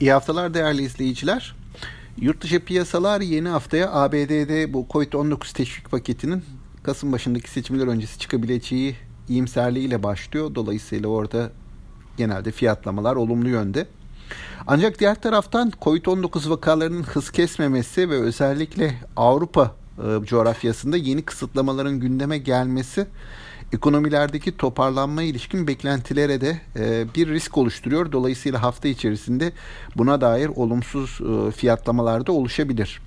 İyi haftalar değerli izleyiciler. Yurt dışı piyasalar yeni haftaya ABD'de bu COVID-19 teşvik paketinin Kasım başındaki seçimler öncesi çıkabileceği iyimserliğiyle başlıyor. Dolayısıyla orada genelde fiyatlamalar olumlu yönde. Ancak diğer taraftan COVID-19 vakalarının hız kesmemesi ve özellikle Avrupa e, coğrafyasında yeni kısıtlamaların gündeme gelmesi ekonomilerdeki toparlanma ilişkin beklentilere de e, bir risk oluşturuyor. Dolayısıyla hafta içerisinde buna dair olumsuz e, fiyatlamalar da oluşabilir.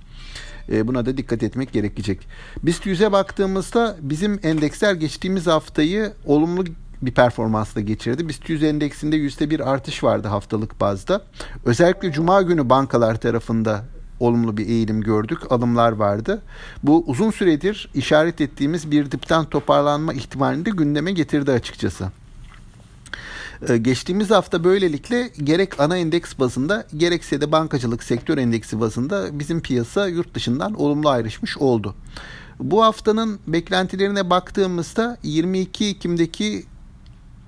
E, buna da dikkat etmek gerekecek. BIST 100'e baktığımızda bizim endeksler geçtiğimiz haftayı olumlu bir performansla geçirdi. BIST 100 endeksinde %1 artış vardı haftalık bazda. Özellikle cuma günü bankalar tarafında olumlu bir eğilim gördük. Alımlar vardı. Bu uzun süredir işaret ettiğimiz bir dipten toparlanma ihtimalini de gündeme getirdi açıkçası. Ee, geçtiğimiz hafta böylelikle gerek ana endeks bazında gerekse de bankacılık sektör endeksi bazında bizim piyasa yurt dışından olumlu ayrışmış oldu. Bu haftanın beklentilerine baktığımızda 22 Ekim'deki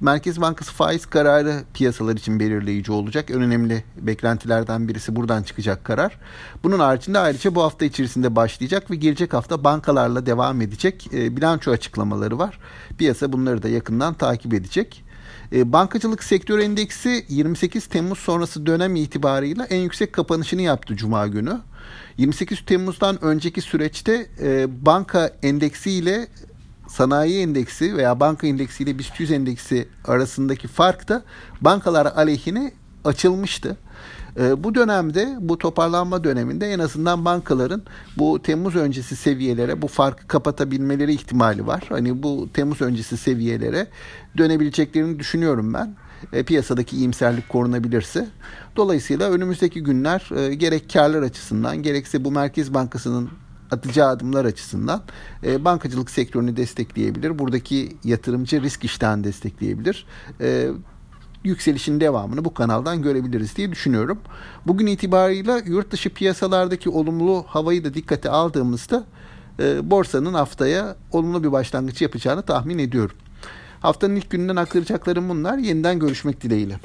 Merkez Bankası faiz kararı piyasalar için belirleyici olacak. En önemli beklentilerden birisi buradan çıkacak karar. Bunun haricinde ayrıca bu hafta içerisinde başlayacak ve gelecek hafta bankalarla devam edecek e, bilanço açıklamaları var. Piyasa bunları da yakından takip edecek. E, bankacılık sektör endeksi 28 Temmuz sonrası dönem itibarıyla en yüksek kapanışını yaptı Cuma günü. 28 Temmuz'dan önceki süreçte e, banka endeksi ile sanayi endeksi veya banka endeksi ile BIST 100 endeksi arasındaki fark da bankalar aleyhine açılmıştı. Ee, bu dönemde bu toparlanma döneminde en azından bankaların bu Temmuz öncesi seviyelere bu farkı kapatabilmeleri ihtimali var. Hani bu Temmuz öncesi seviyelere dönebileceklerini düşünüyorum ben. E, piyasadaki iyimserlik korunabilirse. Dolayısıyla önümüzdeki günler e, gerek karlar açısından gerekse bu Merkez Bankası'nın atacağı adımlar açısından e, bankacılık sektörünü destekleyebilir. Buradaki yatırımcı risk iştahını destekleyebilir. E, yükselişin devamını bu kanaldan görebiliriz diye düşünüyorum. Bugün itibarıyla yurt dışı piyasalardaki olumlu havayı da dikkate aldığımızda e, borsanın haftaya olumlu bir başlangıç yapacağını tahmin ediyorum. Haftanın ilk gününden aktaracaklarım bunlar. Yeniden görüşmek dileğiyle.